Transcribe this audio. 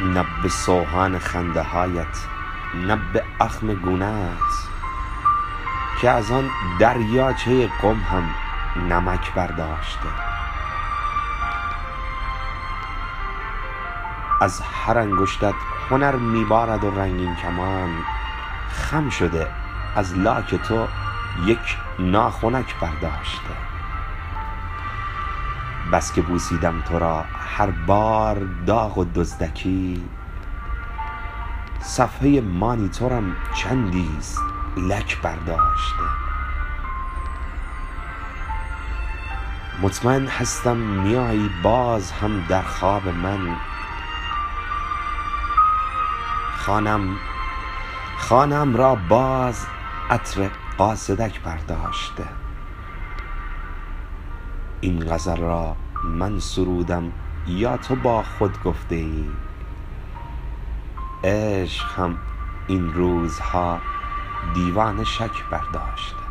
نه به سوهان خنده هایت نه به اخم گونهت که از آن دریاچه قم هم نمک برداشته. از هر انگشتت هنر می بارد و رنگین کمان خم شده از لاک تو یک ناخنک برداشته. بس که بوسیدم تو را. هر بار داغ و دزدکی. صفحه مانیتورم چندیست لک برداشته. مطمئن هستم میایی باز هم در خواب من. خانه ام را باز عطر قاصدک برداشته. این غزل را من سرودم یا تو با خود گفته ای؟ عشق هم این روزها دیوانه شک برداشته